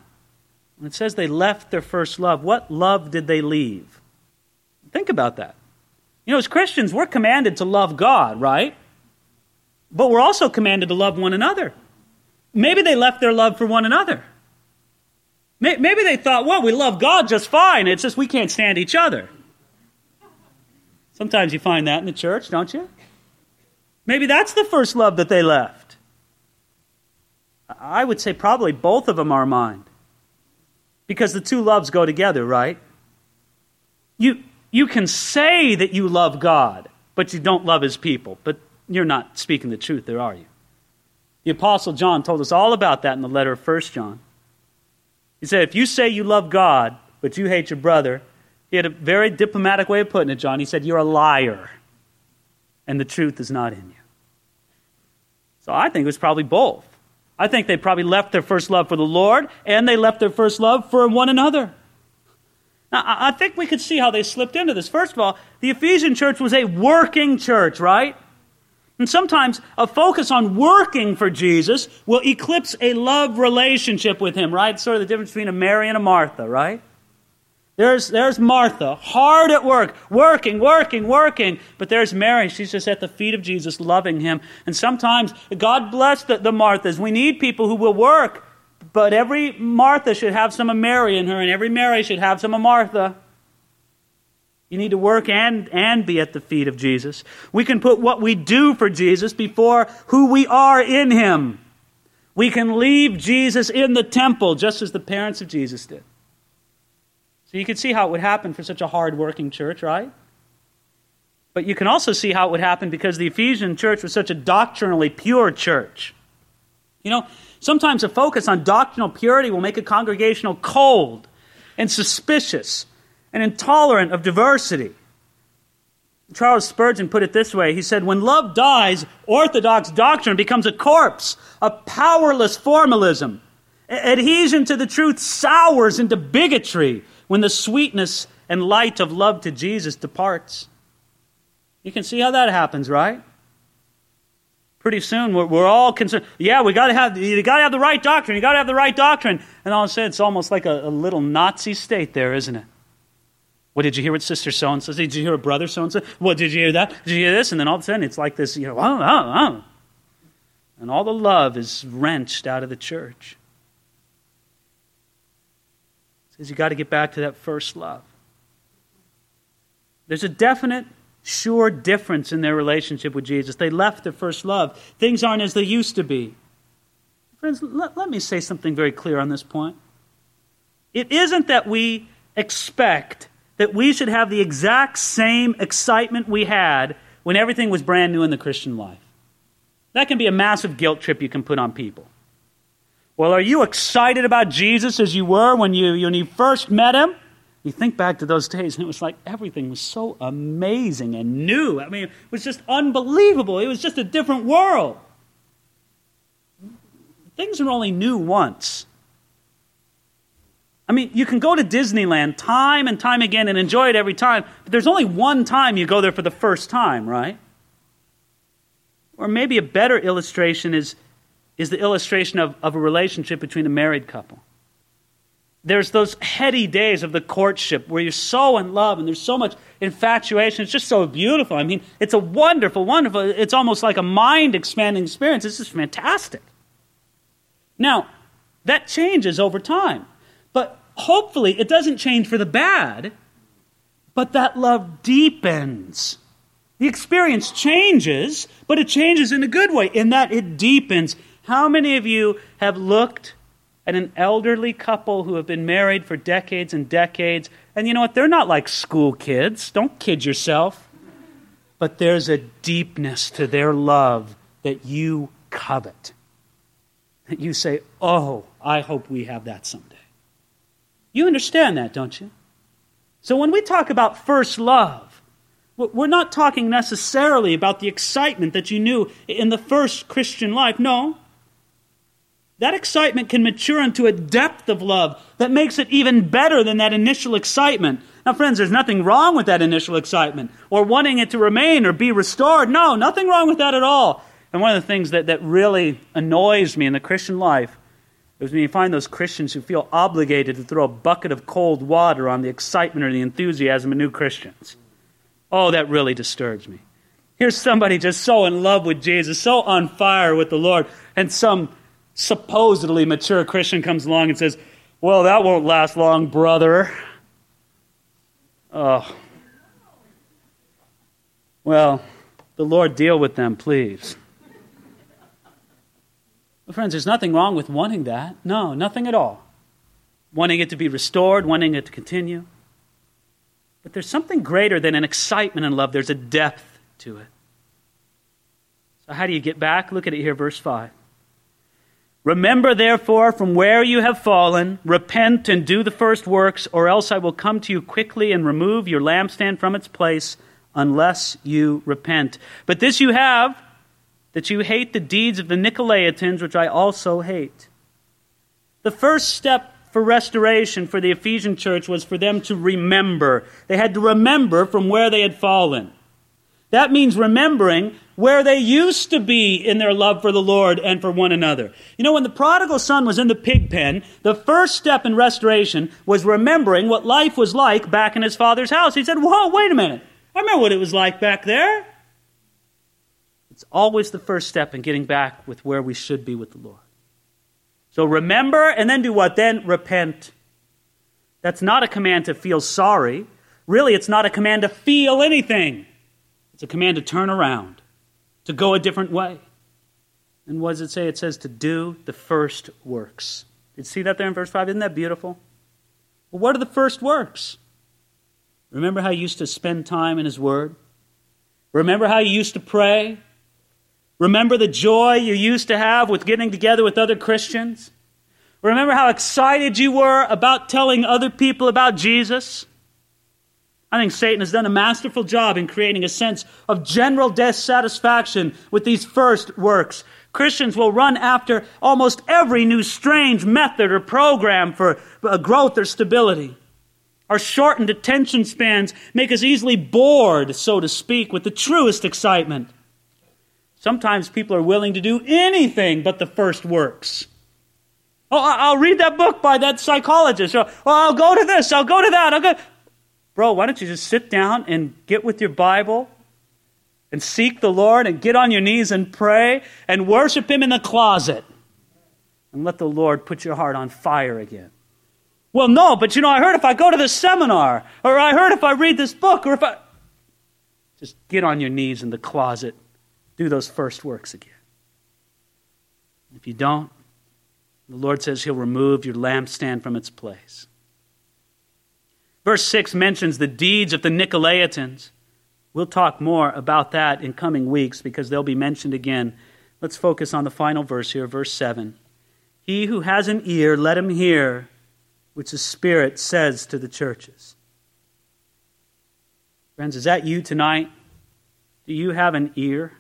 when it says they left their first love, what love did they leave? Think about that. You know, as Christians, we're commanded to love God, right? But we're also commanded to love one another. Maybe they left their love for one another. Maybe they thought, well, we love God just fine. It's just we can't stand each other. Sometimes you find that in the church, don't you? Maybe that's the first love that they left. I would say probably both of them are mine. Because the two loves go together, right? You, you can say that you love God, but you don't love his people. But you're not speaking the truth there, are you? The Apostle John told us all about that in the letter of 1 John. He said, if you say you love God, but you hate your brother, he had a very diplomatic way of putting it, John. He said, You're a liar, and the truth is not in you. So I think it was probably both. I think they probably left their first love for the Lord, and they left their first love for one another. Now, I think we could see how they slipped into this. First of all, the Ephesian church was a working church, right? And sometimes a focus on working for Jesus will eclipse a love relationship with him, right? Sort of the difference between a Mary and a Martha, right? There's, there's Martha, hard at work, working, working, working. But there's Mary. She's just at the feet of Jesus, loving him. And sometimes, God bless the, the Marthas. We need people who will work. But every Martha should have some of Mary in her, and every Mary should have some of Martha. You need to work and, and be at the feet of Jesus. We can put what we do for Jesus before who we are in Him. We can leave Jesus in the temple just as the parents of Jesus did. So you can see how it would happen for such a hard working church, right? But you can also see how it would happen because the Ephesian church was such a doctrinally pure church. You know, sometimes a focus on doctrinal purity will make a congregational cold and suspicious and intolerant of diversity. Charles Spurgeon put it this way He said, When love dies, orthodox doctrine becomes a corpse, a powerless formalism. Adhesion to the truth sours into bigotry when the sweetness and light of love to Jesus departs. You can see how that happens, right? Pretty soon we're, we're all concerned. Yeah, we got to have you got to have the right doctrine. You got to have the right doctrine. And all of a sudden, it's almost like a, a little Nazi state there, isn't it? What did you hear what sister so and so? Did you hear a brother so and so? What did you hear that? Did you hear this? And then all of a sudden it's like this, you know, oh, oh, oh. And all the love is wrenched out of the church. It says you got to get back to that first love. There's a definite, sure difference in their relationship with Jesus. They left their first love. Things aren't as they used to be. Friends, let, let me say something very clear on this point. It isn't that we expect that we should have the exact same excitement we had when everything was brand new in the Christian life. That can be a massive guilt trip you can put on people. Well, are you excited about Jesus as you were when you, when you first met him? You think back to those days, and it was like everything was so amazing and new. I mean, it was just unbelievable. It was just a different world. Things are only new once. I mean, you can go to Disneyland time and time again and enjoy it every time, but there's only one time you go there for the first time, right? Or maybe a better illustration is, is the illustration of, of a relationship between a married couple. There's those heady days of the courtship where you're so in love and there's so much infatuation. It's just so beautiful. I mean, it's a wonderful, wonderful, it's almost like a mind expanding experience. It's just fantastic. Now, that changes over time. Hopefully, it doesn't change for the bad, but that love deepens. The experience changes, but it changes in a good way, in that it deepens. How many of you have looked at an elderly couple who have been married for decades and decades, and you know what? They're not like school kids. Don't kid yourself. But there's a deepness to their love that you covet. That you say, oh, I hope we have that someday. You understand that, don't you? So when we talk about first love, we're not talking necessarily about the excitement that you knew in the first Christian life. No. That excitement can mature into a depth of love that makes it even better than that initial excitement. Now, friends, there's nothing wrong with that initial excitement or wanting it to remain or be restored. No, nothing wrong with that at all. And one of the things that, that really annoys me in the Christian life is when you find those Christians who feel obligated to throw a bucket of cold water on the excitement or the enthusiasm of new Christians. Oh, that really disturbs me. Here's somebody just so in love with Jesus, so on fire with the Lord, and some supposedly mature Christian comes along and says, Well, that won't last long, brother. Oh. Well, the Lord deal with them, please. Friends, there's nothing wrong with wanting that. No, nothing at all. Wanting it to be restored, wanting it to continue. But there's something greater than an excitement and love, there's a depth to it. So, how do you get back? Look at it here, verse 5. Remember, therefore, from where you have fallen, repent and do the first works, or else I will come to you quickly and remove your lampstand from its place, unless you repent. But this you have, that you hate the deeds of the Nicolaitans, which I also hate. The first step for restoration for the Ephesian church was for them to remember. They had to remember from where they had fallen. That means remembering where they used to be in their love for the Lord and for one another. You know, when the prodigal son was in the pig pen, the first step in restoration was remembering what life was like back in his father's house. He said, Whoa, wait a minute. I remember what it was like back there. It's always the first step in getting back with where we should be with the Lord. So remember and then do what? Then repent. That's not a command to feel sorry. Really, it's not a command to feel anything. It's a command to turn around, to go a different way. And what does it say? It says to do the first works. Did you see that there in verse 5? Isn't that beautiful? Well, what are the first works? Remember how you used to spend time in His Word? Remember how you used to pray? Remember the joy you used to have with getting together with other Christians? Remember how excited you were about telling other people about Jesus? I think Satan has done a masterful job in creating a sense of general dissatisfaction with these first works. Christians will run after almost every new strange method or program for uh, growth or stability. Our shortened attention spans make us easily bored, so to speak, with the truest excitement. Sometimes people are willing to do anything but the first works. Oh, I'll read that book by that psychologist. Or, well, I'll go to this. I'll go to that. I'll go. Bro, why don't you just sit down and get with your Bible and seek the Lord and get on your knees and pray and worship Him in the closet and let the Lord put your heart on fire again. Well, no, but you know, I heard if I go to this seminar or I heard if I read this book or if I. Just get on your knees in the closet do those first works again. If you don't, the Lord says He'll remove your lampstand from its place. Verse 6 mentions the deeds of the Nicolaitans. We'll talk more about that in coming weeks because they'll be mentioned again. Let's focus on the final verse here, verse 7. He who has an ear, let him hear which the Spirit says to the churches. Friends, is that you tonight? Do you have an ear?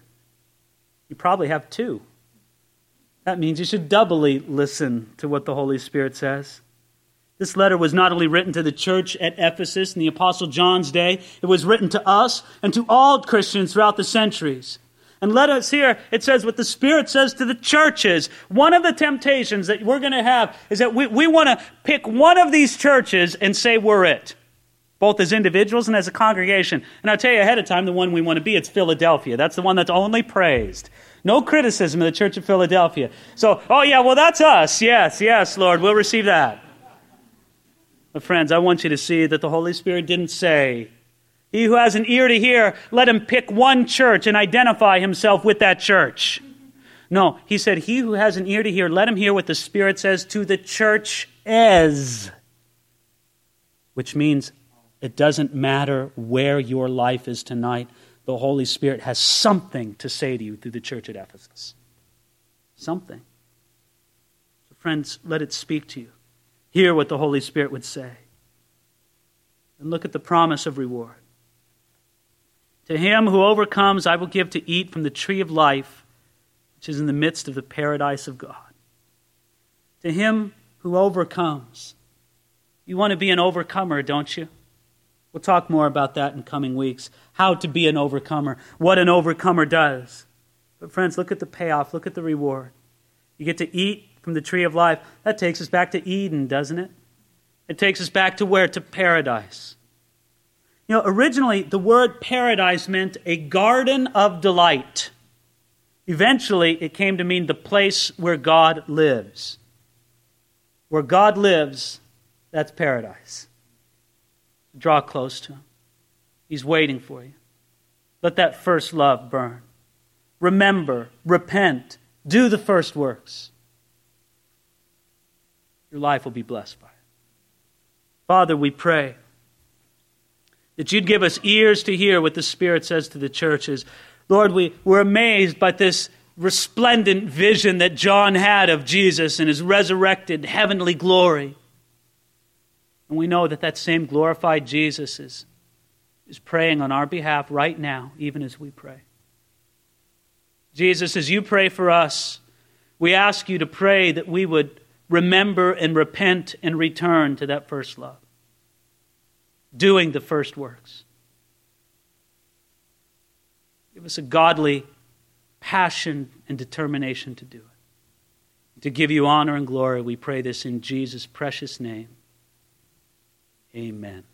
You probably have two. That means you should doubly listen to what the Holy Spirit says. This letter was not only written to the church at Ephesus in the Apostle John's day, it was written to us and to all Christians throughout the centuries. And let us hear, it says what the Spirit says to the churches. One of the temptations that we're going to have is that we, we want to pick one of these churches and say we're it, both as individuals and as a congregation. And I'll tell you ahead of time the one we want to be, it's Philadelphia. That's the one that's only praised. No criticism of the Church of Philadelphia. So, oh yeah, well, that's us. Yes, yes, Lord, we'll receive that. But friends, I want you to see that the Holy Spirit didn't say, he who has an ear to hear, let him pick one church and identify himself with that church. No, he said, He who has an ear to hear, let him hear what the Spirit says to the church as. Which means it doesn't matter where your life is tonight, the Holy Spirit has something to say to you through the church at Ephesus. Something. So, friends, let it speak to you. Hear what the Holy Spirit would say. And look at the promise of reward. To him who overcomes, I will give to eat from the tree of life, which is in the midst of the paradise of God. To him who overcomes. You want to be an overcomer, don't you? We'll talk more about that in coming weeks. How to be an overcomer, what an overcomer does. But, friends, look at the payoff, look at the reward. You get to eat from the tree of life. That takes us back to Eden, doesn't it? It takes us back to where? To paradise. You know, originally the word paradise meant a garden of delight. Eventually, it came to mean the place where God lives. Where God lives, that's paradise. Draw close to Him. He's waiting for you. Let that first love burn. Remember, repent, do the first works. Your life will be blessed by it. Father, we pray that you'd give us ears to hear what the Spirit says to the churches. Lord, we, we're amazed by this resplendent vision that John had of Jesus and his resurrected heavenly glory. And we know that that same glorified Jesus is, is praying on our behalf right now, even as we pray. Jesus, as you pray for us, we ask you to pray that we would remember and repent and return to that first love doing the first works. Give us a godly passion and determination to do it. To give you honor and glory, we pray this in Jesus' precious name. Amen.